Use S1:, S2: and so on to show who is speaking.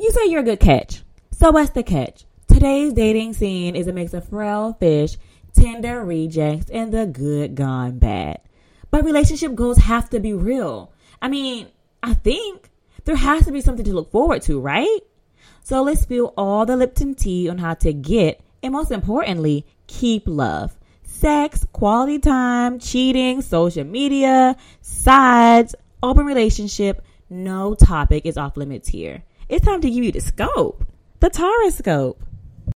S1: You say you're a good catch. So what's the catch? Today's dating scene is a mix of frail fish, Tinder rejects, and the good gone bad. But relationship goals have to be real. I mean, I think there has to be something to look forward to, right? So let's spill all the Lipton tea on how to get, and most importantly, keep love. Sex, quality time, cheating, social media, sides, open relationship, no topic is off limits here. It's time to give you the scope, the Taurus scope.